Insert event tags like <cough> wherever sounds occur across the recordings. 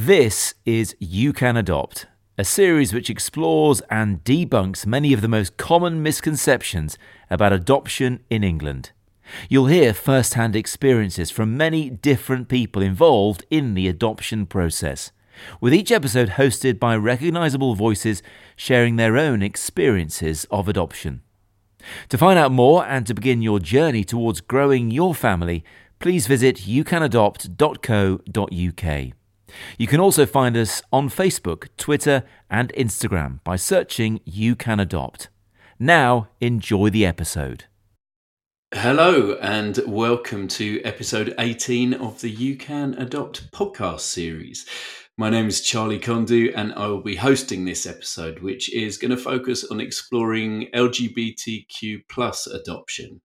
This is You Can Adopt, a series which explores and debunks many of the most common misconceptions about adoption in England. You'll hear first hand experiences from many different people involved in the adoption process, with each episode hosted by recognisable voices sharing their own experiences of adoption. To find out more and to begin your journey towards growing your family, please visit youcanadopt.co.uk. You can also find us on Facebook, Twitter, and Instagram by searching You Can Adopt. Now, enjoy the episode. Hello, and welcome to episode 18 of the You Can Adopt podcast series. My name is Charlie Condou, and I will be hosting this episode, which is going to focus on exploring LGBTQ plus adoption.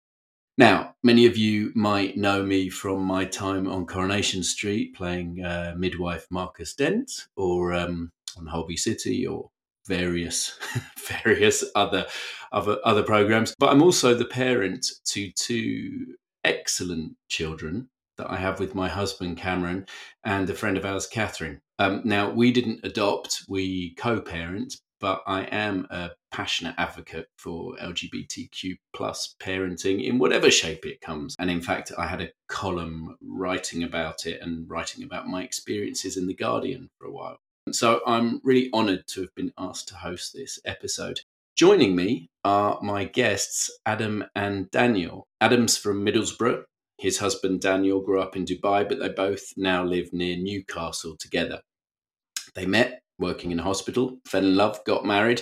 Now, many of you might know me from my time on Coronation Street playing uh, midwife Marcus Dent, or um, on Holby City, or various <laughs> various other other other programs. But I'm also the parent to two excellent children that I have with my husband Cameron and a friend of ours, Catherine. Um, now, we didn't adopt; we co-parent, but I am a passionate advocate for LGBTQ plus parenting in whatever shape it comes. And in fact, I had a column writing about it and writing about my experiences in The Guardian for a while. So I'm really honoured to have been asked to host this episode. Joining me are my guests, Adam and Daniyal. Adam's from Middlesbrough. His husband Daniyal grew up in Dubai, but they both now live near Newcastle together. They met working in a hospital, fell in love, got married,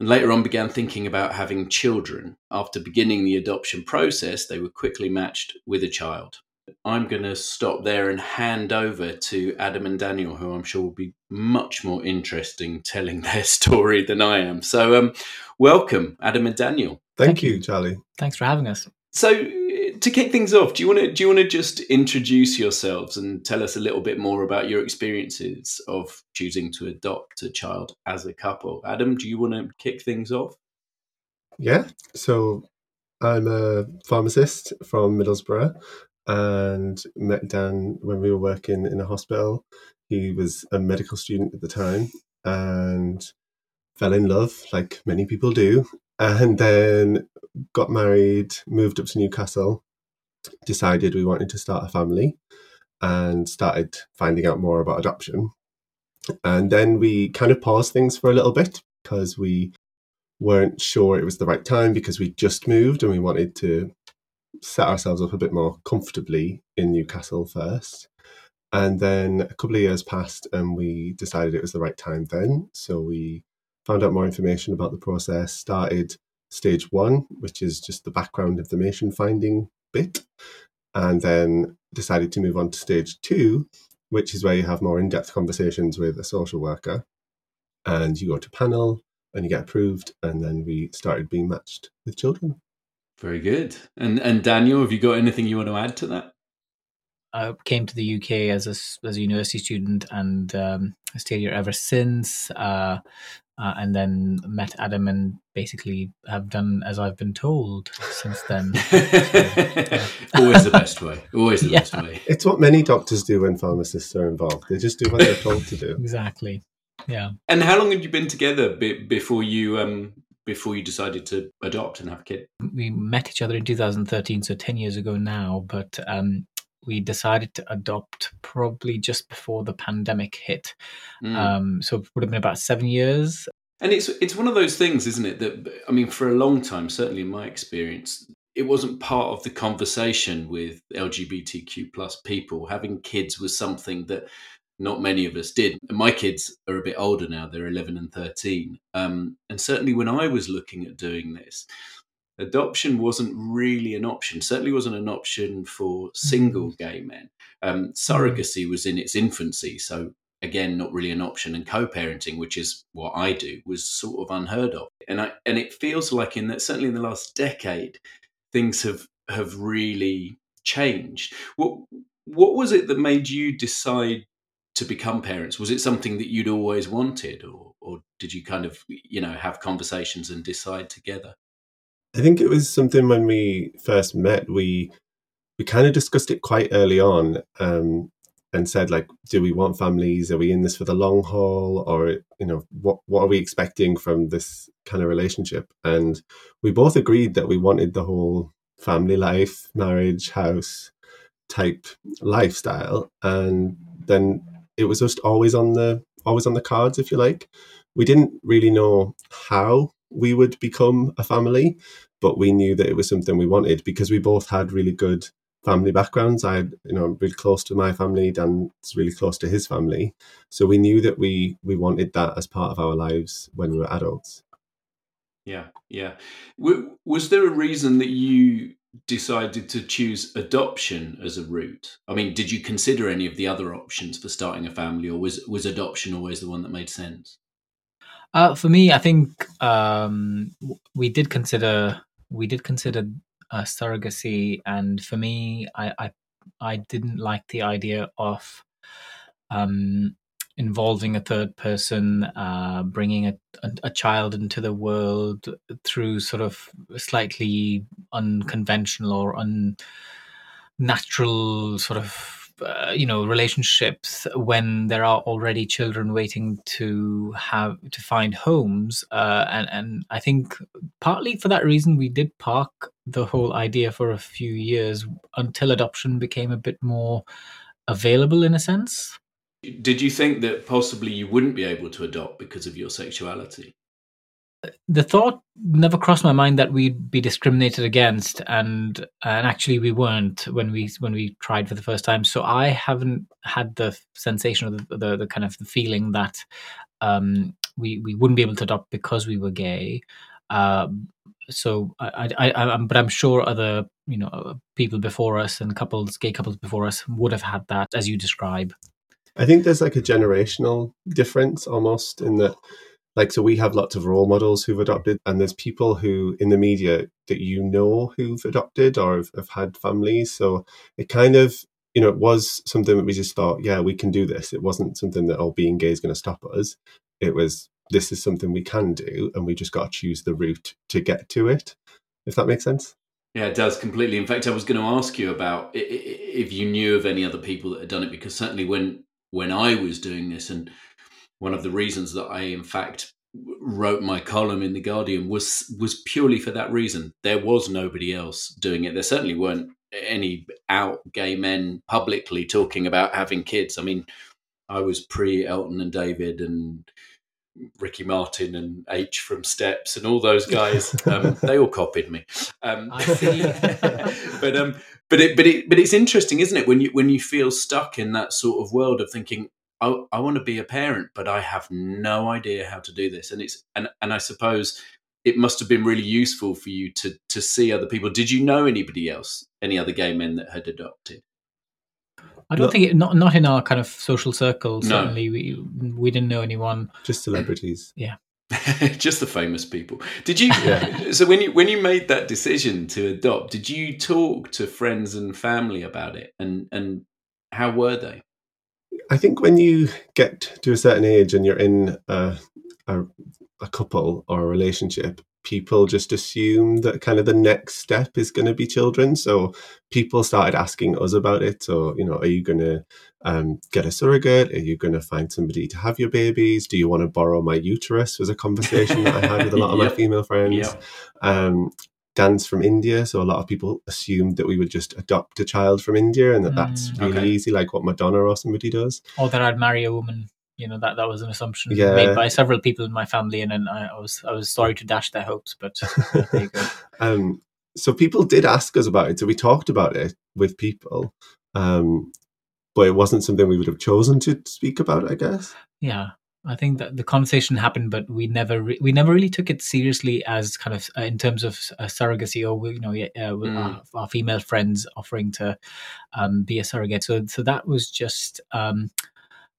and later on began thinking about having children. After beginning the adoption process, they were quickly matched with a child. I'm going to stop there and hand over to Adam and Daniyal, who I'm sure will be much more interesting telling <laughs> their story than I am. So, um, welcome, Adam and Daniyal. Thank, Thank you, Charlie. Thanks for having us. So, to kick things off, do you want to do you want to just introduce yourselves and tell us a little bit more about your experiences of choosing to adopt a child as a couple? Adam, do you want to kick things off? Yeah. So I'm a pharmacist from Middlesbrough and met Dan when we were working in a hospital. He was a medical student at the time and fell in love, like many people do, and then got married, moved up to Newcastle, decided we wanted to start a family and started finding out more about adoption. And then we kind of paused things for a little bit because we weren't sure it was the right time because we just moved and we wanted to set ourselves up a bit more comfortably in Newcastle first. And then a couple of years passed and we decided it was the right time then. So we found out more information about the process, started stage one, which is just the background information finding bit, and then decided to move on to stage two, which is where you have more in depth conversations with a social worker. And you go to panel and you get approved, and then we started being matched with children. Very good. And and Daniyal, have you got anything you want to add to that? I came to the UK as a as a university student and um, stayed here ever since. Uh, uh, and then met Adam and basically have done as I've been told since then. so, <laughs> yeah. Always the <laughs> best way. Always the yeah. best way. It's what many doctors do when pharmacists are involved. They just do what they're told to do. Exactly. Yeah. And how long had you been together before you um, before you decided to adopt and have a kid? We met each other in 2013, so 10 years ago now. But um, we decided to adopt probably just before the pandemic hit. Mm. Um, so it would have been about seven years. And it's it's one of those things, isn't it? That I mean, for a long time, certainly in my experience, it wasn't part of the conversation with LGBTQ plus people. Having kids was something that not many of us did. And my kids are a bit older now; they're eleven and thirteen. Um, and certainly, when I was looking at doing this, adoption wasn't really an option. Certainly wasn't an option for single mm. gay men. Um, mm. surrogacy was in its infancy, so again, not really an option. And co-parenting, which is what I do, was sort of unheard of. And I and it feels like in that certainly in the last decade, things have have really changed. What what was it that made you decide to become parents? Was it something that you'd always wanted, or or did you kind of you know have conversations and decide together? I think it was something when we first met. We we kind of discussed it quite early on. Um, and said like, do we want families? Are we in this for the long haul, or you know, what what are we expecting from this kind of relationship? And we both agreed that we wanted the whole family life, marriage, house type lifestyle, and then it was just always on the always on the cards, if you like. We didn't really know how we would become a family, but we knew that it was something we wanted because we both had really good family backgrounds. I, you know, I'm really close to my family. Dan's really close to his family, so we knew that we we wanted that as part of our lives when we were adults. Yeah, yeah. Was there a reason that you decided to choose adoption as a route? I mean, did you consider any of the other options for starting a family, or was was adoption always the one that made sense? Uh, for me, I think um, we did consider we did consider uh, surrogacy, and for me, I, I I didn't like the idea of um, involving a third person, uh, bringing a, a, a, child into the world through sort of slightly unconventional or unnatural sort of uh, you know relationships when there are already children waiting to have to find homes uh, and and I think partly for that reason we did park the whole idea for a few years until adoption became a bit more available in a sense did you think that possibly you wouldn't be able to adopt because of your sexuality? The thought never crossed my mind that we'd be discriminated against, and and actually we weren't when we when we tried for the first time. So I haven't had the sensation or the the, the kind of the feeling that um, we we wouldn't be able to adopt because we were gay. Um, so I, I, I, am but I'm sure other you know people before us and couples, gay couples before us, would have had that as you describe. I think there's like a generational difference almost in that like so we have lots of role models who've adopted and there's people who in the media that you know who've adopted or have, have had families so it kind of you know it was something that we just thought yeah we can do this it wasn't something that oh being gay is going to stop us it was this is something we can do and we just got to choose the route to get to it if that makes sense yeah, it does completely. In fact, I was going to ask you about if you knew of any other people that had done it, because certainly when when I was doing this. And one of the reasons that I, in fact, wrote my column in the Guardian was was purely for that reason. There was nobody else doing it. There certainly weren't any out gay men publicly talking about having kids. I mean, I was pre Elton and David and Ricky Martin and H from Steps and all those guys. <laughs> Um, they all copied me. Um, I see. <laughs> but um, but it, but it, but it's interesting, isn't it? When you when you feel stuck in that sort of world of thinking, I, I want to be a parent, but I have no idea how to do this, and it's and and I suppose it must have been really useful for you to to see other people. Did you know anybody else, any other gay men that had adopted? I don't think it, not not in our kind of social circle. Certainly, no. we we didn't know anyone. Just celebrities. Yeah. <laughs> just the famous people. Did you? Yeah. <laughs> So when you when you made that decision to adopt, did you talk to friends and family about it, and and how were they? I think when you get to a certain age and you're in a, a, a couple or a relationship, people just assume that kind of the next step is going to be children. So people started asking us about it. So, you know, are you going to um, get a surrogate? Are you going to find somebody to have your babies? Do you want to borrow my uterus? Was a conversation that I had with a lot of <laughs> yep. my female friends. Yep. Um, Dan's from India, so a lot of people assumed that we would just adopt a child from India and that mm, that's really okay. easy, like what Madonna or somebody does. Or that I'd marry a woman you know that that was an assumption yeah. made by several people in my family, and, and I was I was sorry to dash their hopes, but there you go. <laughs> um, so people did ask us about it, so we talked about it with people, um, but it wasn't something we would have chosen to speak about, I guess. Yeah, I think that the conversation happened, but we never re- we never really took it seriously as kind of uh, in terms of uh, surrogacy or you know uh, mm. our, our, female friends offering to um, be a surrogate. So so that was just um,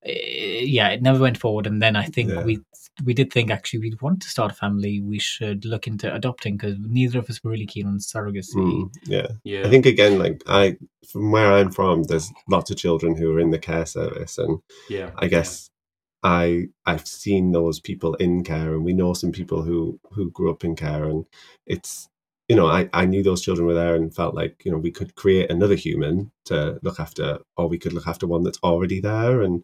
Eh, yeah, it never went forward. And then I think yeah. we we did think actually we'd want to start a family. We should look into adopting because neither of us were really keen on surrogacy. Mm, yeah, yeah. I think again, like I from where I'm from, there's lots of children who are in the care service, and yeah, I guess. Yeah. I I've seen those people in care, and we know some people who who grew up in care, and it's you know, I, I knew those children were there and felt like, you know, we could create another human to look after, or we could look after one that's already there. And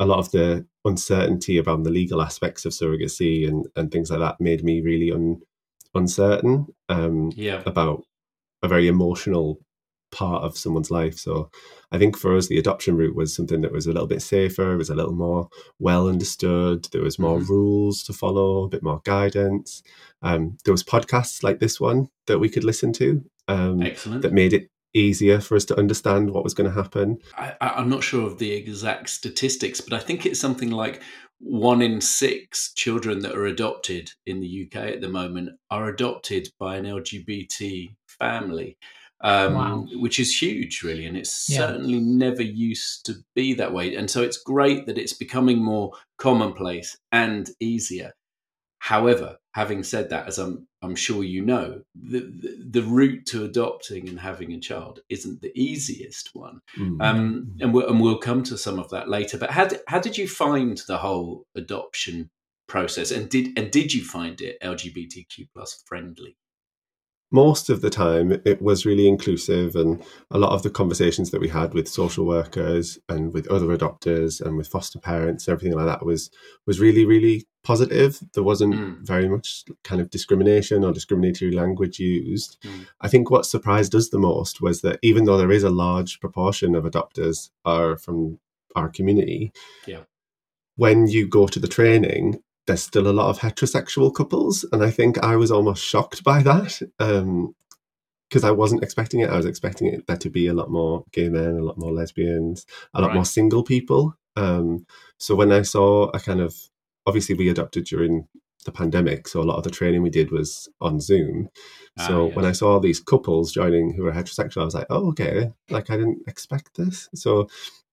a lot of the uncertainty around the legal aspects of surrogacy and, and things like that made me really un, uncertain um, yeah. about a very emotional part of someone's life. So I think for us, the adoption route was something that was a little bit safer, it was a little more well understood. There was more mm-hmm. rules to follow, a bit more guidance. Um, there was podcasts like this one that we could listen to. Um, Excellent. That made it easier for us to understand what was going to happen. I, I'm not sure of the exact statistics, but I think it's something like one in six children that are adopted in the UK at the moment are adopted by an LGBT family um, wow. which is huge, really. And it's yeah. certainly never used to be that way. And so it's great that it's becoming more commonplace and easier. However, having said that, as I'm, I'm sure you know, the, the, the route to adopting and having a child isn't the easiest one. Mm-hmm. Um, and, we'll, and we'll come to some of that later. But how did, how did you find the whole adoption process? And did, and did you find it LGBTQ plus friendly? Most of the time it was really inclusive and a lot of the conversations that we had with social workers and with other adopters and with foster parents and everything like that was was really really positive there wasn't mm. very much kind of discrimination or discriminatory language used mm. i think what surprised us the most was that even though there is a large proportion of adopters are from our community yeah when you go to the training there's still a lot of heterosexual couples, and I think I was almost shocked by that because um, I wasn't expecting it. I was expecting it there to be a lot more gay men, a lot more lesbians, a lot right. more single people. Um, so when I saw a kind of obviously we adopted during the pandemic, so a lot of the training we did was on Zoom. Ah, so yes. when I saw these couples joining who were heterosexual, I was like, oh, okay, like I didn't expect this. So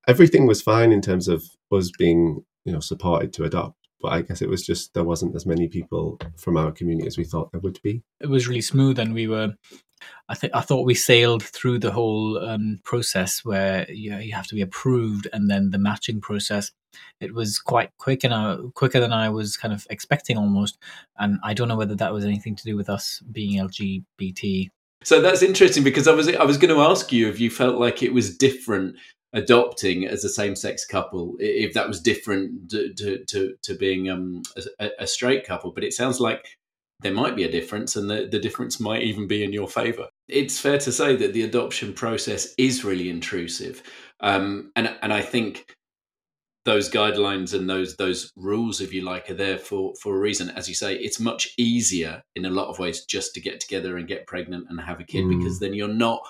everything was fine in terms of us being, you know, supported to adopt but I guess it was just there wasn't as many people from our community as we thought there would be. It was really smooth, and we were. I think I thought we sailed through the whole um, process where you, know, you have to be approved, and then the matching process. It was quite quick and uh, quicker than I was kind of expecting almost. And I don't know whether that was anything to do with us being LGBT so that's interesting because I was I was going to ask you if you felt like it was different adopting as a same-sex couple if that was different to to, to, being um, a, a, straight couple. But it sounds like there might be a difference and the, the difference might even be in your favor. It's fair to say that the adoption process is really intrusive. Um, and and i think those guidelines and those those rules if you like are there for for a reason. As you say it's much easier in a lot of ways just to get together and get pregnant and have a kid mm. because then you're not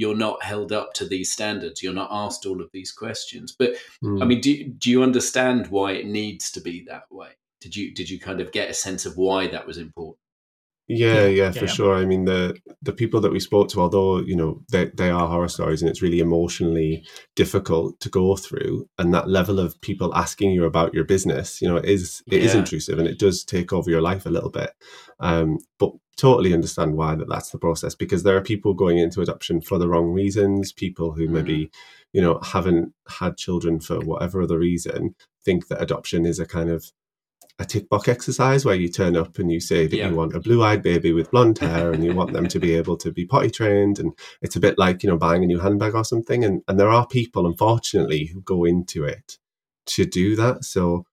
you're not held up to these standards. You're not asked all of these questions. But mm. I mean, do do you understand why it needs to be that way? Did you did you kind of get a sense of why that was important? Yeah, yeah, for yeah. sure. I mean, the the people that we spoke to, although you know they they are horror stories, and it's really emotionally difficult to go through, and that level of people asking you about your business, you know, it is it yeah. is intrusive, and it does take over your life a little bit. Um, but totally understand why that that's the process because there are people going into adoption for the wrong reasons. People who maybe mm. you know haven't had children for whatever other reason think that adoption is a kind of a tick box exercise where you turn up and you say that yeah. you want a blue eyed baby with blonde hair and you want them to be <laughs> able to be potty trained. And it's a bit like, you know, buying a new handbag or something. And, and there are people, unfortunately, who go into it to do that. So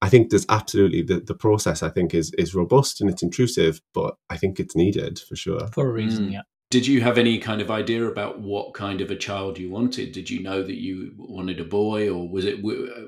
I think there's absolutely the, the process, I think, is, is robust and it's intrusive, but I think it's needed for sure. For a reason, mm. yeah. Did you have any kind of idea about what kind of a child you wanted? Did you know that you wanted a boy, or was it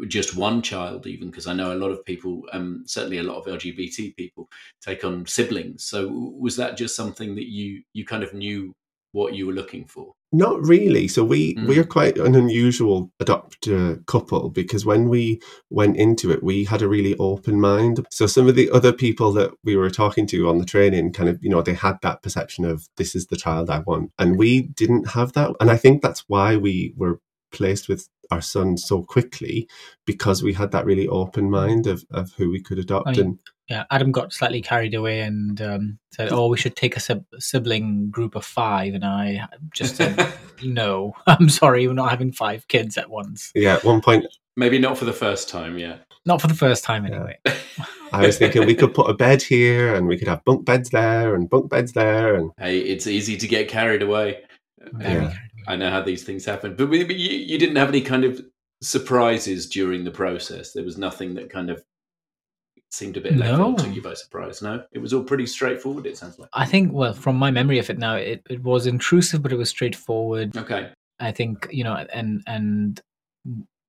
just one child? Even because I know a lot of people, um, certainly a lot of LGBT people, take on siblings. So was that just something that you you kind of knew what you were looking for? Not really. So we mm. we are quite an unusual adopter couple because when we went into it, we had a really open mind. So some of the other people that we were talking to on the training, kind of, you know, they had that perception of this is the child I want, and we didn't have that. And I think that's why we were placed with our son so quickly because we had that really open mind of, of who we could adopt. I, and yeah, Adam got slightly carried away and um, said, "Oh, we should take a sib- sibling group of five. and I just said, <laughs> "No, <laughs> I'm sorry, we're not having five kids at once." Yeah, at one point, maybe not for the first time. Yeah, Not for the first time, Yeah. anyway. I was thinking we could put a bed here and we could have bunk beds there and bunk beds there. And Hey, it's easy to get carried away. Very Yeah. carried away. I know how these things happen, but, but you, you didn't have any kind of surprises during the process. There was nothing that kind of seemed a bit left No. took you by surprise. No, it was all pretty straightforward. It sounds like. I think, well, from my memory of it now, it, it was intrusive, but it was straightforward. Okay. I think you know, and and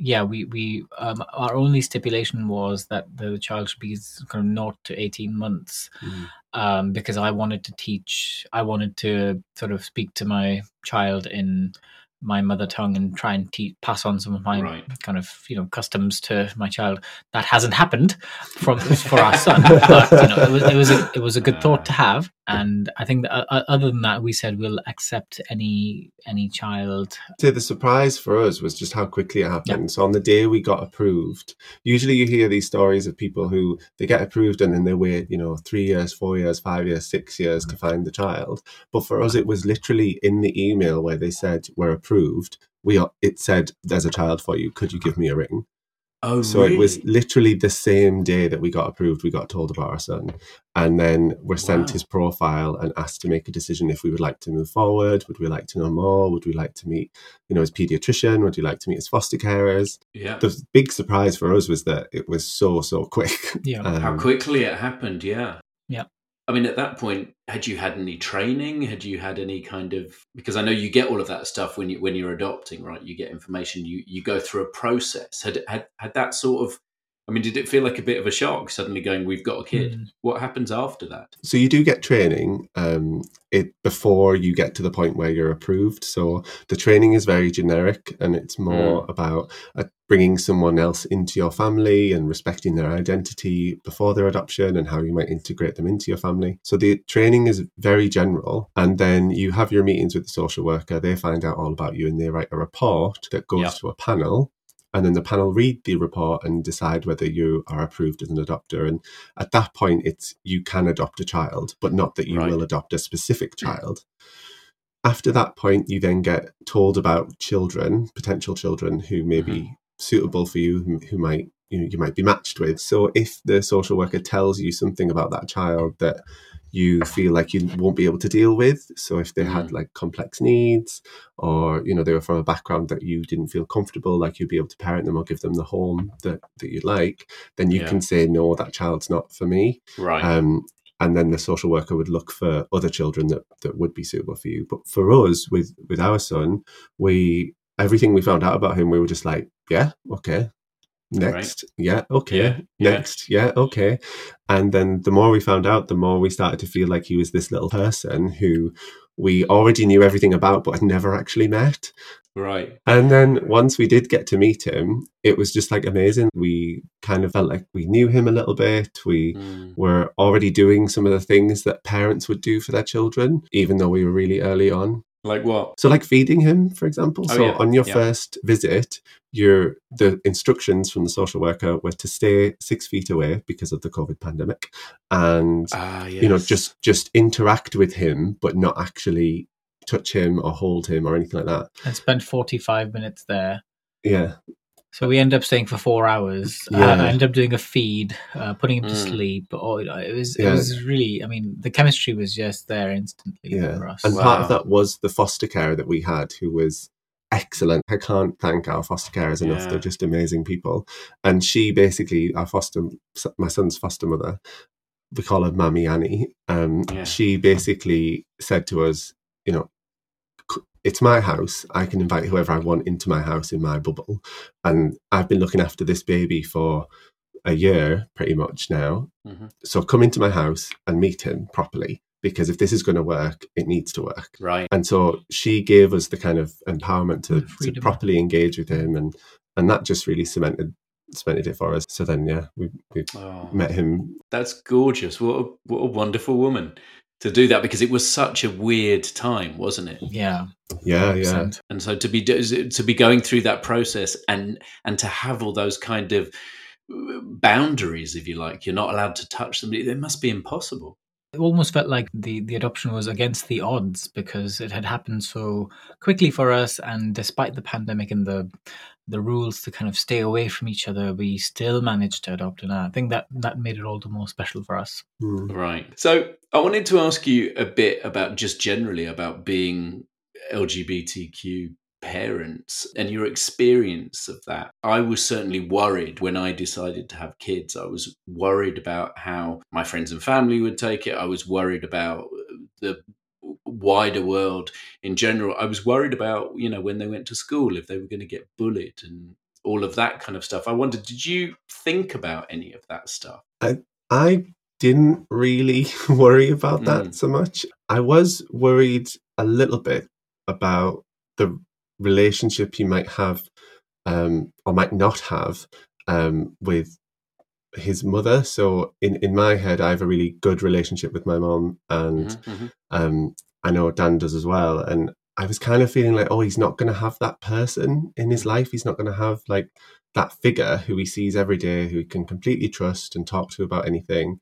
yeah, we we um, our only stipulation was that the child should be kind of naught to eighteen months, Mm. um, because I wanted to teach, I wanted to sort of speak to my child in my mother tongue and try and te- pass on some of my Right. kind of you know customs to my child. That hasn't happened from for our son, <laughs> but you know it was it was a, it was a good thought to have, and I think that, uh, other than that, we said we'll accept any any child so the surprise for us was just how quickly it happened. So on the day we got approved, usually you hear these stories of people who they get approved and then they wait, you know, three years, four years, five years, six years to find the child. But for us, it was literally in the email where they said we're approved. We are, it said there's a child for you. Could you give me a ring? Oh, So it was literally the same day that we got approved, we got told about our son. And then we're sent Wow. his profile and asked to make a decision if we would like to move forward. Would we like to know more? Would we like to meet, you know, his pediatrician? Would you like to meet his foster carers? yeah. The big surprise for us was that it was so, so <laughs> quick. Yeah. Um, How quickly it happened, yeah. Yeah. I mean, at that point, had you had any training? Had you had any kind of because I know you get all of that stuff when you when you're adopting, right? You get information, you you go through a process. Had had had that sort of I mean, did it feel like a bit of a shock suddenly going, We've got a kid? Mm. What happens after that? So you do get training um, it before you get to the point where you're approved. So the training is very generic, and it's more about uh, bringing someone else into your family and respecting their identity before their adoption and how you might integrate them into your family. So the training is very general, and then you have your meetings with the social worker. They find out all about you, and they write a report that goes Yeah. to a panel. And then the panel read the report and decide whether you are approved as an adopter. And at that point it's you can adopt a child but not that you Right. will adopt a specific hmm. child after that point you then get told about children potential children who may be mm-hmm. suitable for you who, who might you, know, you might be matched with so if the social worker tells you something about that child that you feel like you won't be able to deal with so if they had like complex needs or you know they were from a background that you didn't feel comfortable like you'd be able to parent them or give them the home that, that you like then you Yeah. can say no that child's not for me Right. um, and then the social worker would look for other children that, that would be suitable for you. But for us, with with our son, we everything we found out about him, we were just like, yeah, okay, next, yeah, okay, Yeah, yeah. next, yeah, okay. And then the more we found out, the more we started to feel like he was this little person who we already knew everything about, but had never actually met. right. And then once we did get to meet him, it was just like amazing. We kind of felt like we knew him a little bit. We Mm. were already doing some of the things that parents would do for their children, even though we were really early on. Like what? So, like feeding him, for example. Oh, so, yeah, on your yeah. first visit, your the instructions from the social worker were to stay six feet away because of the COVID pandemic, and Ah, yes. you know just just interact with him, but not actually touch him or hold him or anything like that. and spent 45 minutes there. Yeah, So we ended up staying for four hours. Uh, Yeah. I ended up doing a feed, uh, putting him to Mm. sleep. Oh, it was it was really. I mean, the chemistry was just there instantly yeah. for us. And part of that was the foster care that we had, who was excellent. I can't thank our foster carers enough. Yeah. They're just amazing people. And she basically, our foster, my son's foster mother, we call her Mammy Annie. Um, Yeah. She basically said to us, you know, "C- it's my house. I can invite whoever I want into my house in my bubble. And I've been looking after this baby for a year pretty much now. Mhm. So come into my house and meet him properly. Because if this is going to work, it needs to work. Right. And so she gave us the kind of empowerment to, to properly engage with him, and and that just really cemented cemented it for us. So then, yeah, we, we Oh. met him. That's gorgeous. What a, what a wonderful woman to do that because it was such a weird time, wasn't it? yeah, Yeah, yeah, 100%. And so to be to be going through that process and and to have all those kind of uh, boundaries, if you like, you're not allowed to touch them. It must be impossible. It almost felt like the, the adoption was against the odds because it had happened so quickly for us, and despite the pandemic and the the rules to kind of stay away from each other, we still managed to adopt, and I think that that made it all the more special for us. Mm. Right. So I wanted to ask you a bit about just generally about being LGBTQ parents and your experience of that. I was certainly worried when I decided to have kids. I was worried about how my friends and family would take it. I was worried about the wider world in general. I was worried about, you know, when they went to school, if they were going to get bullied and all of that kind of stuff. I wondered, did you think about any of that stuff? I, I didn't really <laughs> worry about that Mm. so much. I was worried a little bit about the relationship you might have um, or might not have um, with his mother. So in, in my head, I have a really good relationship with my mom, and Mhm, mhm. um, I know Dan does as well. And I was kind of feeling like, oh, he's not going to have that person in his life. He's not going to have like that figure who he sees every day, who he can completely trust and talk to about anything.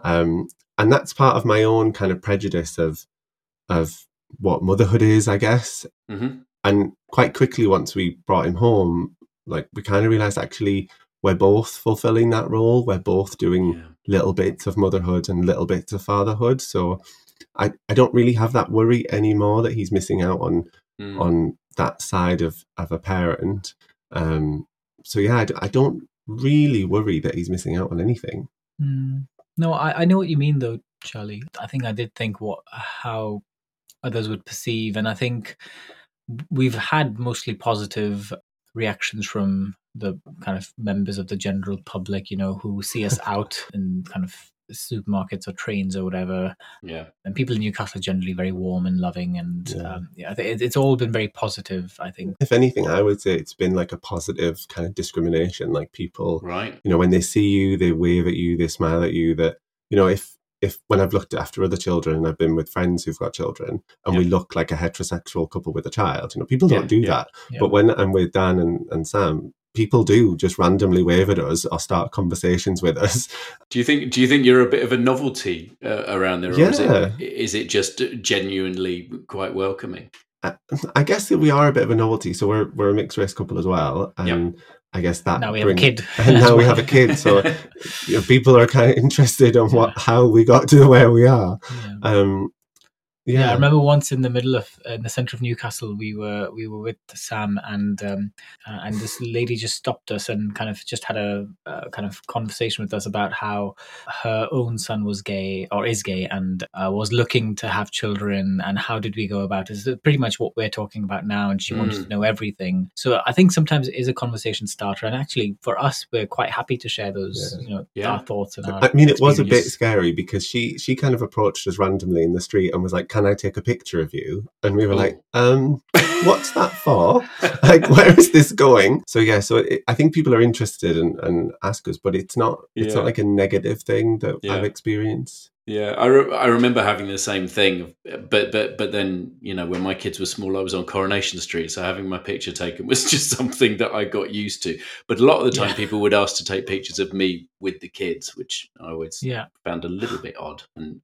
Um, and that's part of my own kind of prejudice of of what motherhood is, I guess. Mhm. And quite quickly, once we brought him home, like we kind of realized actually we're both fulfilling that role. We're both doing Yeah. little bits of motherhood and little bits of fatherhood. So I, I don't really have that worry anymore that he's missing out on Mm. on that side of, of a parent. Um, so yeah, I, d- I don't really worry that he's missing out on anything. Mm. No, I, I know what you mean though, Charlie. I think I did think what how others would perceive, and I think we've had mostly positive reactions from the kind of members of the general public, you know, who see us <laughs> out in kind of supermarkets or trains or whatever. Yeah. And people in Newcastle are generally very warm and loving, and Yeah. um, yeah, I think it- it's all been very positive. I think. If anything, I would say it's been like a positive kind of discrimination. Like people, Right. you know, when they see you, they wave at you, they smile at you. That you know, if if when I've looked after other children, I've been with friends who've got children, and we look like a heterosexual couple with a child. You know, people don't Yeah, do yeah, that. yeah. But when I'm with Dan and, and Sam, people do just randomly wave at us or start conversations with us. <laughs> Do you think? Do you think you're a bit of a novelty uh, around there, or is it is it just genuinely quite welcoming? I guess that we are a bit of a novelty. So we're we're a mixed race couple as well, and I guess that now we have a kid. and <laughs> now we have a kid. So <laughs> you know, people are kind of interested on what how we got to where we are. Yeah. Um, Yeah. yeah, I remember once in the middle of in the center of Newcastle, we were we were with Sam and um, uh, and this lady just stopped us and kind of just had a, uh kind of conversation with us about how her own son was gay or is gay and uh, was looking to have children and how did we go about it? It's pretty much what we're talking about now, and she wanted Mm. to know everything. So I think sometimes it is a conversation starter, and actually for us, we're quite happy to share those Yeah. you know Yeah. our thoughts and our. I mean, it was a bit scary because she she kind of approached us randomly in the street and was like, "Can I take a picture of you?" And we were Oh. like, "Um, <laughs> what's that for? like, where is this going?" So yeah, so it, I think people are interested and, and ask us, but it's not it's Yeah. not like a negative thing that Yeah. I've experienced. Yeah, I, re- I remember having the same thing, but but but then you know when my kids were small, I was on Coronation Street, so having my picture taken was <laughs> just something that I got used to. But a lot of the time, Yeah. people would ask to take pictures of me with the kids, which I always Yeah. found a little bit odd, and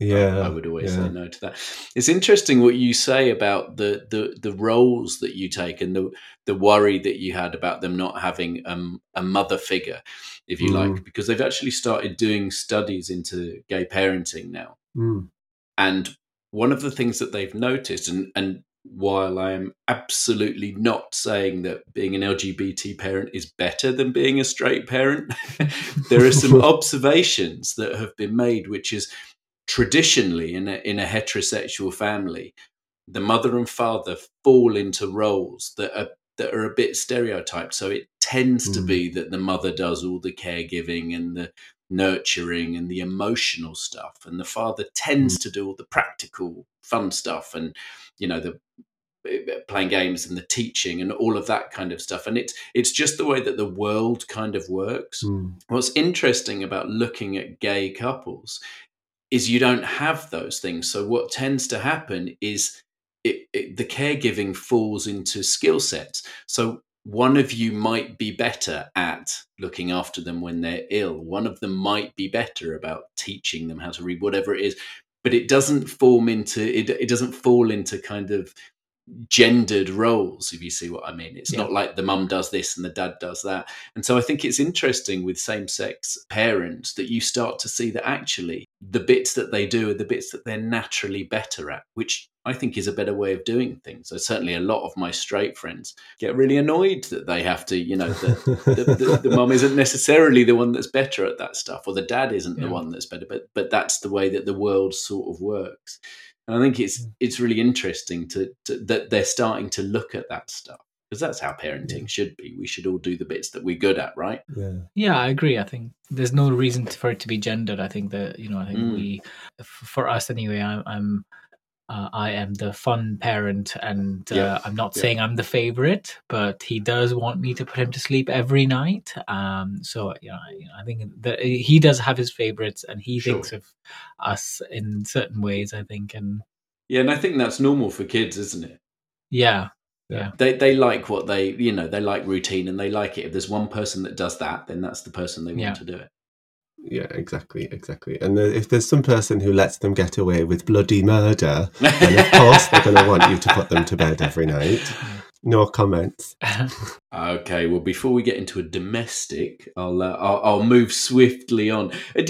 Yeah, I would always yeah. say no to that. It's interesting what you say about the the the roles that you take and the the worry that you had about them not having um, a mother figure, if you like, Mm. because they've actually started doing studies into gay parenting now. Mm. And one of the things that they've noticed, and, and while I am absolutely not saying that being an LGBT parent is better than being a straight parent, <laughs> there are some <laughs> observations that have been made, which is traditionally in a, in a heterosexual family, the mother and father fall into roles that are that are a bit stereotyped. So it tends to Mm. be that the mother does all the caregiving and the nurturing and the emotional stuff and the father tends to do all the practical fun stuff and you know the uh, playing games and the teaching and all of that kind of stuff and it's it's just the way that the world kind of works Mm. what's interesting about looking at gay couples is you don't have those things so what tends to happen is it, it, the caregiving falls into skill sets so one of you might be better at looking after them when they're ill. One of them might be better about teaching them how to read, whatever it is. But it doesn't form into it. It doesn't fall into kind of gendered roles, if you see what I mean. It's yeah. not like the mum does this and the dad does that. And so I think it's interesting with same sex parents that you start to see that actually the bits that they do are the bits that they're naturally better at, which I think is a better way of doing things. So certainly a lot of my straight friends get really annoyed that they have to, you know, the, <laughs> the, the, the mum isn't necessarily the one that's better at that stuff, or the dad isn't yeah. the one that's better, but but that's the way that the world sort of works. And I think it's it's really interesting to, to that they're starting to look at that stuff because that's how parenting yeah. should be. We should all do the bits that we're good at, right? Yeah. Yeah, I agree. I think there's no reason for it to be gendered. I think that you know, I think mm. we, for us anyway, I'm, I'm uh, I am the fun parent, and uh, yeah. I'm not yeah. saying I'm the favorite, but he does want me to put him to sleep every night. Um, so you know, I, I think that he does have his favorites, and he sure. thinks of us in certain ways. I think, and yeah, and I think that's normal for kids, isn't it? Yeah, yeah. They they like what they you know they like routine and they like it. If there's one person that does that, then that's the person they want yeah. to do it. Yeah, exactly, exactly. And if there's some person who lets them get away with bloody murder, then of course they're going to want you to put them to bed every night. No comments. <laughs> okay, well, before we get into a domestic, I'll uh, I'll, I'll, move swiftly on. Uh,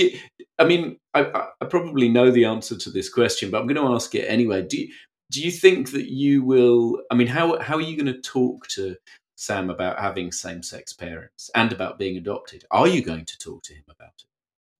I mean, I, I, probably know the answer to this question, but I'm going to ask it anyway. Do you, do you think that you will? I mean, how how are you going to talk to Sam about having same sex parents and about being adopted? Are you going to talk to him about it?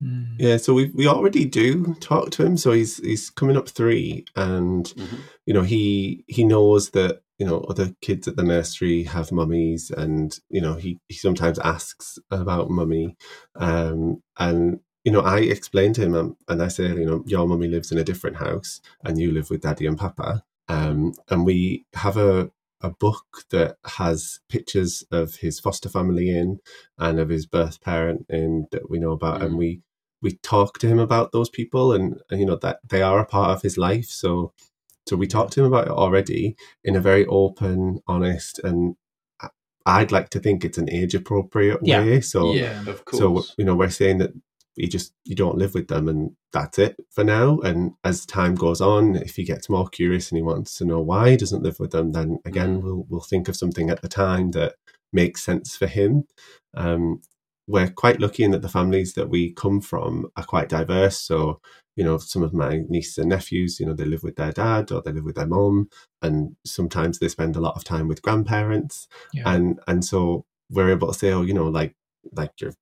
Mm. Yeah, so we we already do talk to him. So he's he's coming up three, and mm-hmm. you know he he knows that you know other kids at the nursery have mummies, and you know he he sometimes asks about mummy, um, and you know I explain to him, um, and I say, you know, your mummy lives in a different house, and you live with daddy and papa, um, and we have a a book that has pictures of his foster family in and of his birth parent in that we know about, mm. and we we talk to him about those people and, and, you know that they are a part of his life. So so we talked to him about it already in a very open honest and i'd like to think it's an age appropriate yeah. way. So yeah of course. so you know we're saying that you just you don't live with them and that's it for now. And as time goes on if he gets more curious and he wants to know why he doesn't live with them then again mm. we'll we'll think of something at the time that makes sense for him. Um, we're quite lucky in that the families that we come from are quite diverse. So, you know, some of my nieces and nephews, you know, they live with their dad or they live with their mom, and sometimes they spend a lot of time with grandparents. Yeah. And and so we're able to say, oh, you know, like like your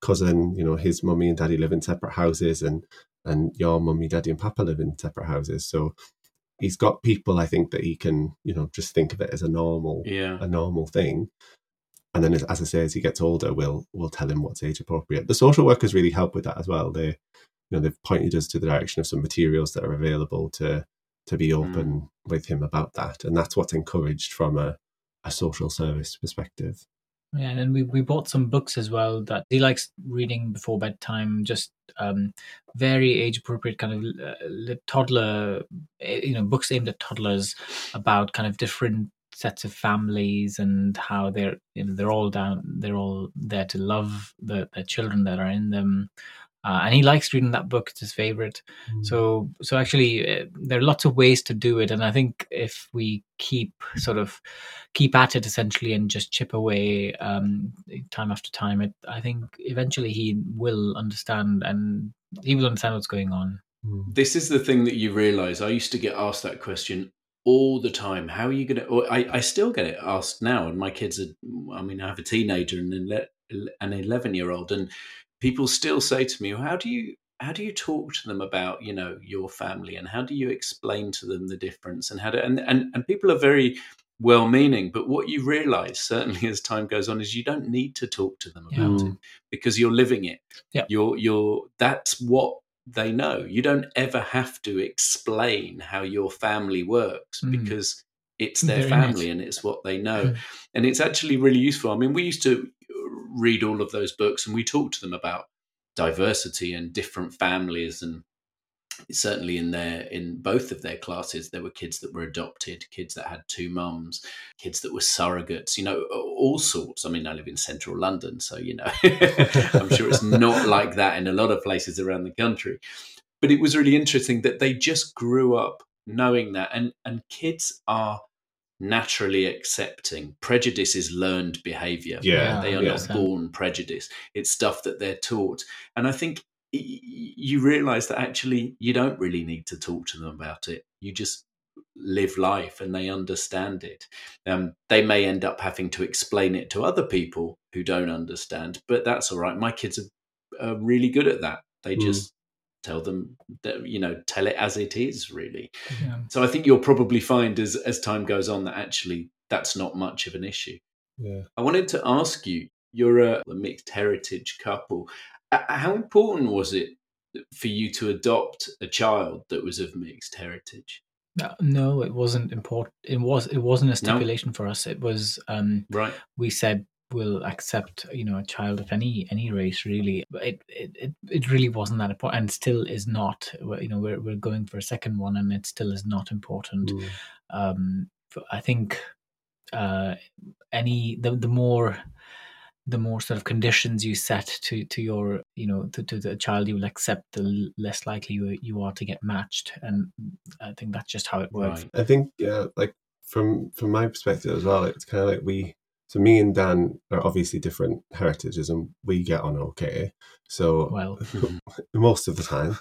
cousin, you know, his mummy and daddy live in separate houses, and and your mummy, daddy, and papa live in separate houses. So he's got people I think that he can, you know, just think of it as a normal, yeah. a normal thing and then as, I say, as he gets older, we'll we'll tell him what's age appropriate. The social workers really help with that as well. They, you know, they've pointed us to the direction of some materials that are available to to be hmm. open mm. with him about that, and that's what's encouraged from a a social service perspective. Yeah, and we we bought some books as well that he likes reading before bedtime. Just um, very age appropriate kind of uh, toddler, eh, you know, books aimed at toddlers about kind of different sets of families and how they're you know they're all down they're all there to love the, the children that are in them uh, and he likes reading that book it's his favorite mm. so so actually uh, there are lots of ways to do it and i think if we keep sort of keep at it essentially and just chip away um, time after time it i think eventually he will understand and he will understand what's going on mm. this is the thing that you realize i used to get asked that question all the time. How are you going to? I, I still get it asked now, and my kids are. I mean, I have a teenager and an eleven year old, and people still say to me, well, "How do you how do you talk to them about you know your family, and how do you explain to them the difference, and how to?" And and and people are very well meaning, but what you realize certainly <laughs> as time goes on is you don't need to talk to them about yeah. it because you're living it. Yeah. You're you're that's what they know. You don't ever have to explain how your family works mm. because it's <laughs> their Very family nice. and it's what they know. Mm. And it's actually really useful. I mean, we used to read all of those books and we talked to them about diversity and different families and certainly in their in both of their classes there were kids that were adopted kids that had two mums kids that were surrogates you know all sorts. I mean i live in central london so you know <laughs> i'm sure it's not <laughs> like that in a lot of places around the country. But it was really interesting that they just grew up knowing that and and kids are naturally accepting. Prejudice is learned behavior. Yeah, they are yeah. not born prejudice it's stuff that they're taught. And i think you realize that actually you don't really need to talk to them about it you just live life and they understand it um, they may end up having to explain it to other people who don't understand but that's all right my kids are, are really good at that they Mm. just tell them that you know tell it as it is really Yeah. so i think you'll probably find as as time goes on that actually that's not much of an issue Yeah. I wanted to ask you, you're a, a mixed heritage couple. How important was it for you to adopt a child that was of mixed heritage? No, it wasn't important. It was. It wasn't a No? stipulation for us. It was. Um, Right. we said we'll accept, you know, a child of any any race. Really, But it it it, really wasn't that important, and still is not. You know, we're we're going for a second one, and it still is not important. Mm. Um, I think uh, any the the more the more sort of conditions you set to to your you know to, to the child you will accept the less likely you, you are to get matched and i think that's just how it works Right. I think, yeah, like from from my perspective as well, it's kind of like we. So me and Dan are obviously different heritages, and we get on okay. So well <laughs> most of the time,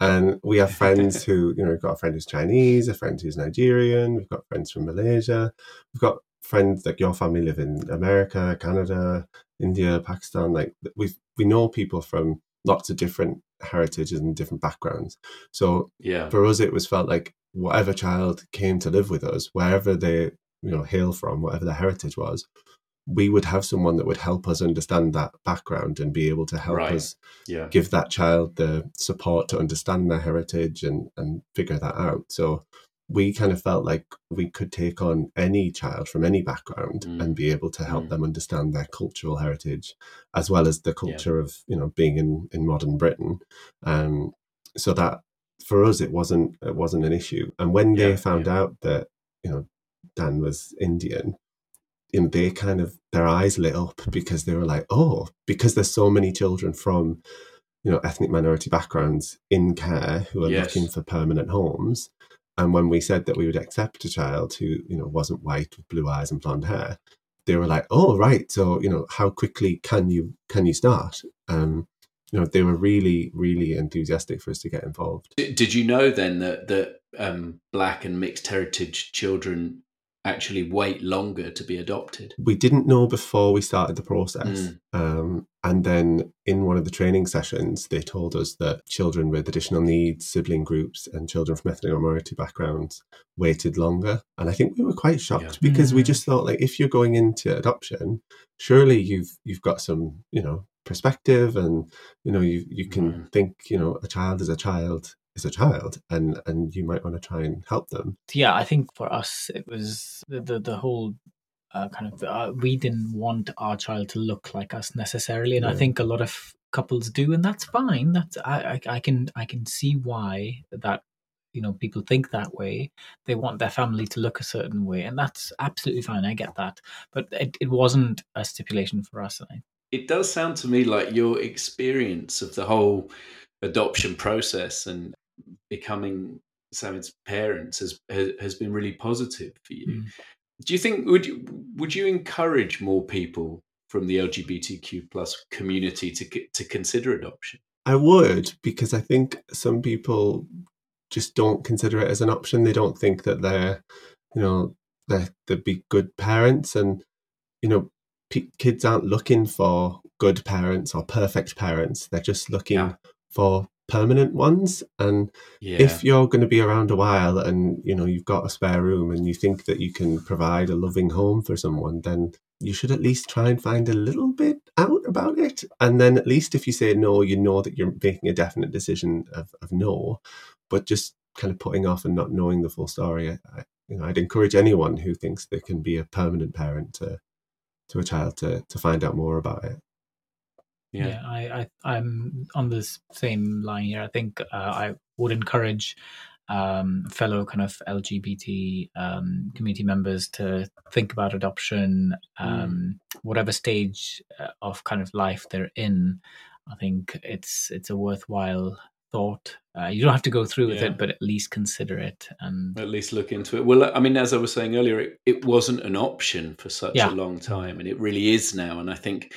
and we have friends <laughs> who, you know, we've got a friend who's Chinese, a friend who's Nigerian, we've got friends from Malaysia, we've got friends like your family live in America, Canada, India, Pakistan. Like we we know people from lots of different heritages and different backgrounds. So Yeah. for us, it was felt like whatever child came to live with us, wherever they you know hail from, whatever their heritage was, we would have someone that would help us understand that background and be able to help Right. us Yeah. give that child the support to understand their heritage and and figure that out. So we kind of felt like we could take on any child from any background Mm. and be able to help Mm. them understand their cultural heritage as well as the culture of you know being in in modern britain um so that for us it wasn't it wasn't an issue and when they found yeah. out that you know dan was indian and they kind of their eyes lit up because they were like oh because there's so many children from you know ethnic minority backgrounds in care who are Yes. looking for permanent homes and when we said that we would accept a child who you know wasn't white with blue eyes and blonde hair they were like oh right so you know how quickly can you can you start? Um you know they were really really enthusiastic for us to get involved. Did, you know then that that um, black and mixed heritage children actually wait longer to be adopted? we didn't know before we started the process Mm. um, and then in one of the training sessions they told us that children with additional needs sibling groups and children from ethnic minority backgrounds waited longer and i think we were quite shocked Yeah. because we Mm. just thought like if you're going into adoption surely you've you've got some you know perspective and you know you you can Right. think you know a child is a child is a child and and you might want to try and help them. Yeah i think for us it was the the, the whole uh, kind of uh, we didn't want our child to look like us necessarily and i think a lot of couples do and that's fine. That's I, I i can i can see why that you know people think that way. They want their family to look a certain way and that's absolutely fine i get that. But it, it wasn't a stipulation for us I, It does sound to me like your experience of the whole adoption process and becoming Samid's parents has has, has been really positive for you. Mm. Do you think would you would you encourage more people from the LGBTQ plus community to to consider adoption? I would because I think some people just don't consider it as an option. They don't think that they're, you know, they're, they'd be good parents, and you know, p- kids aren't looking for good parents or perfect parents. They're just looking Yeah. for permanent ones. And Yeah, if you're going to be around a while, and you know, you've got a spare room, and you think that you can provide a loving home for someone, then you should at least try and find a little bit out about it. And then at least if you say no, you know that you're making a definite decision of, of no, but just kind of putting off and not knowing the full story. I, you know, I'd encourage anyone who thinks they can be a permanent parent to to a child to to find out more about it. Yeah, yeah, I, I i'm on this same line here i think uh, i would encourage um, fellow kind of LGBT um, community members to think about adoption, um, whatever stage uh, of kind of life they're in. I think it's it's a worthwhile thought. Uh, you don't have to go through with Yeah. it, but at least consider it. And At least look into it. Well, I mean, as I was saying earlier, it, it wasn't an option for such Yeah. a long time, and it really is now. And I think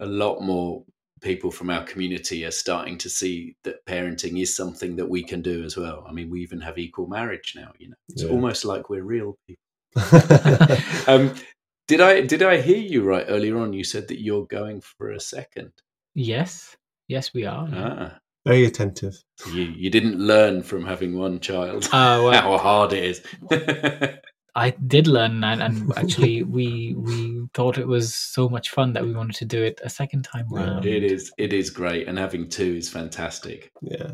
a lot more people from our community are starting to see that parenting is something that we can do as well. I mean, we even have equal marriage now. You know, it's Yeah. almost like we're real people. <laughs> Um, did I did I hear you right earlier on? You said that you're going for a second. yes, yes, we are. yeah. Ah, Very attentive. you you didn't learn from having one child Uh, well, <laughs> how hard it is. I did learn, and, and <laughs> actually, we we thought it was so much fun that we wanted to do it a second time Yeah, round. It is. It is great, and having two is fantastic. Yeah.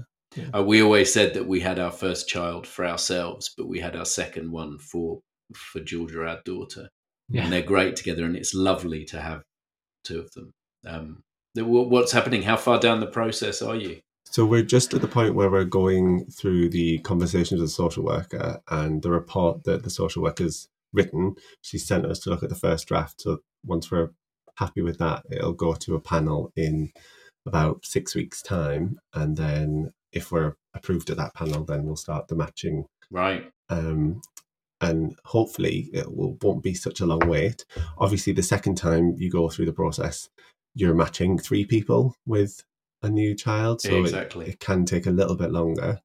Uh, we always said that we had our first child for ourselves, but we had our second one for for Georgia, our daughter, Yeah. and they're great together, and it's lovely to have two of them. Um, what's happening? How far down the process are you? So we're just at the point where we're going through the conversations with the social worker and the report that the social worker's written. She sent us to look at the first draft. So once we're happy with that, it'll go to a panel in about six weeks' time. And then if we're approved at that panel, then we'll start the matching Right. um, and hopefully it will, won't be such a long wait. Obviously, the second time you go through the process, you're matching three people with a new child, so it- Exactly. it, can take a little bit longer.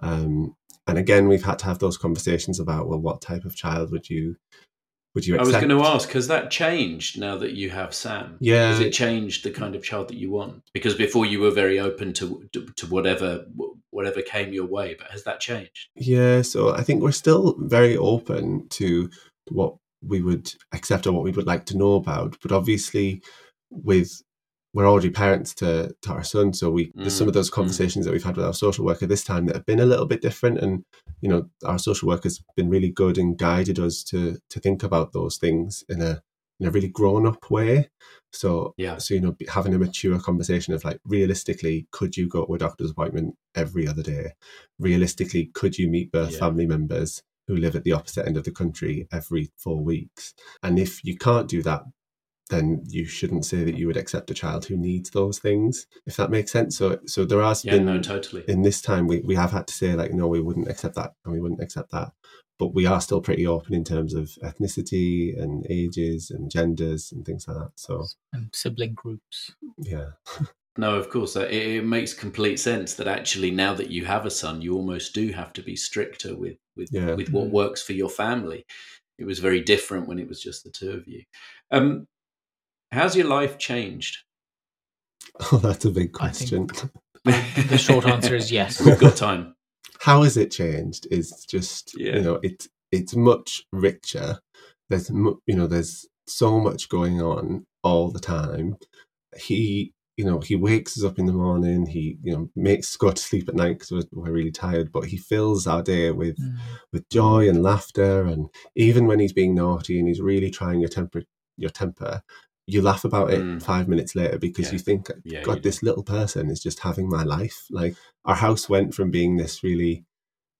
Um, and again, we've had to have those conversations about well, what type of child would you would you I was going to ask, has that changed now that you have Sam? Yeah. Has it changed the kind of child that you want? Because before you were very open to to, to whatever whatever came your way, but has that changed? Yeah, so I think we're still very open to what we would accept or what we would like to know about. But obviously, with we're already parents to, to our son, so we there's some of those Mm, mm. conversations that we've had with our social worker this time that have been a little bit different. And you know, our social worker's been really good and guided us to to think about those things in a in a really grown up way. So Yeah. so you know, having a mature conversation of like, realistically, could you go to a doctor's appointment every other day? Realistically, could you meet birth Yeah. family members who live at the opposite end of the country every four weeks? And if you can't do that, then you shouldn't say that you would accept a child who needs those things. If that makes sense. So so there has Yeah, been no, totally. in this time we, we have had to say like no we wouldn't accept that and we wouldn't accept that but we are still pretty open in terms of ethnicity and ages and genders and things like that so And sibling groups. yeah <laughs> No, of course. uh, It, it makes complete sense that actually now that you have a son, you almost do have to be stricter with with, Yeah. with what works for your family. It was very different when it was just the two of you. Um, how's your life changed? <laughs> oh that's a big I think- question The short answer is yes. <laughs> We've got time. how has it changed is just Yeah. you know it's it's much richer there's you know there's so much going on all the time he you know he wakes us up in the morning he you know makes us go to sleep at night because we're, we're really tired but he fills our day with Mm. with joy and laughter and even when he's being naughty and he's really trying your temper your temper you laugh about it Mm. five minutes later because Yeah. you think Yeah, you god do. this little person is just having my life like our house went from being this really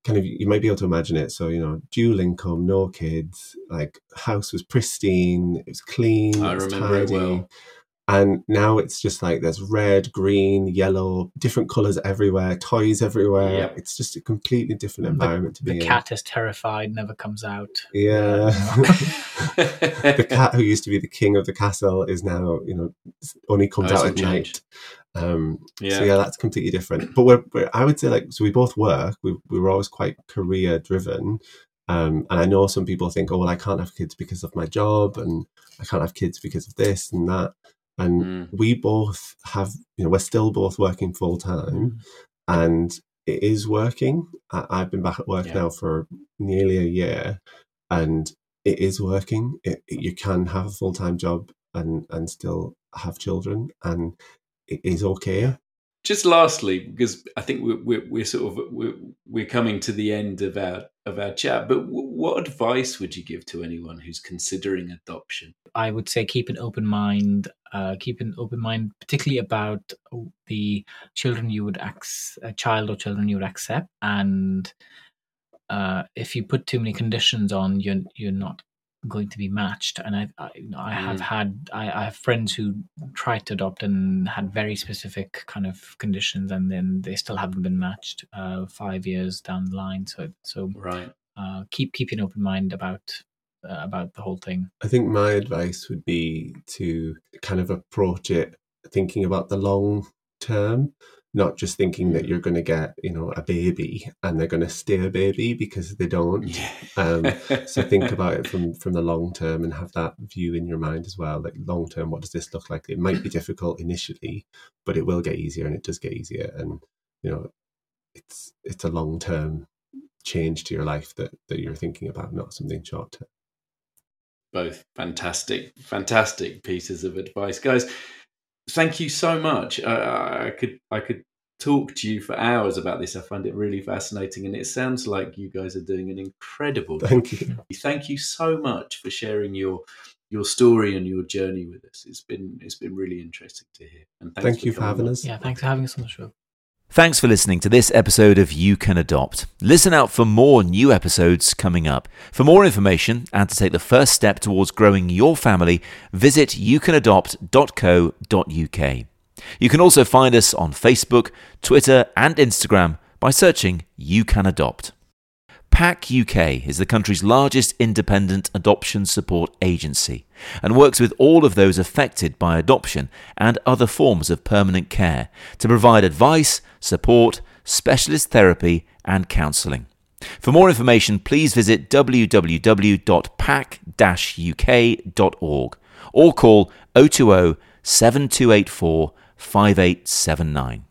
kind of you might be able to imagine it so you know dual income no kids like house was pristine it was clean I it was remember it tidy well. And now it's just like there's red green yellow different colors everywhere toys everywhere. Yep. it's just a completely different The- environment to be The in. cat is terrified, never comes out. yeah. The <laughs> <laughs> the cat who used to be the king of the castle is now you know only comes Oh, out at night. um Yeah. so yeah. that's completely different. But we're, we're i would say like so we both work. We, we were always quite career driven um and i know some people think oh well i can't have kids because of my job and i can't have kids because of this and that and Mm. we both have you know we're still both working full time and it is working I, i've been back at work Yeah. now for nearly a year and it is working it, it- you can have a full-time job and and still have children and it is okay just lastly, because I think we're, we're, we're sort of we're, we're, coming to the end of our of our chat, but w- what advice would you give to anyone who's considering adoption? I would say keep an open mind. Uh, keep an open mind, particularly about the children you would ac- a child or children you would accept, and uh, if you put too many conditions on, you're you're not going to be matched. And I, I, I have mm. had, I, I, have friends who tried to adopt and had very specific kind of conditions, and then they still haven't been matched uh, five years down the line. So, so right, uh, keep keeping an open mind about uh, about the whole thing. I think my advice would be to kind of approach it thinking about the long term not just thinking that you're going to get you know a baby and they're going to stay a baby because they don't. Um, so think <laughs> about it from from the long term and have that view in your mind as well like long term what does this look like? It might be difficult initially but it will get easier and it does get easier. And you know it's it's a long term change to your life that that you're thinking about not something short term. Both fantastic fantastic pieces of advice. Guys thank you so much. Uh, I could I could talk to you for hours about this. I find it really fascinating, and it sounds like you guys are doing an incredible. Thank job. you. Thank you so much for sharing your your story and your journey with us. It's been it's been really interesting to hear. And thank for you for having us. Yeah, thanks for having us on the show. Thanks for listening to this episode of You Can Adopt. Listen out for more new episodes coming up. For more information and to take the first step towards growing your family, visit youcanadopt.co.uk. You can also find us on Facebook, Twitter, and Instagram by searching You Can Adopt. PAC UK is the country's largest independent adoption support agency and works with all of those affected by adoption and other forms of permanent care to provide advice, support, specialist therapy, and counselling. For more information, please visit www.pac-uk.org or call 020 7284 5879.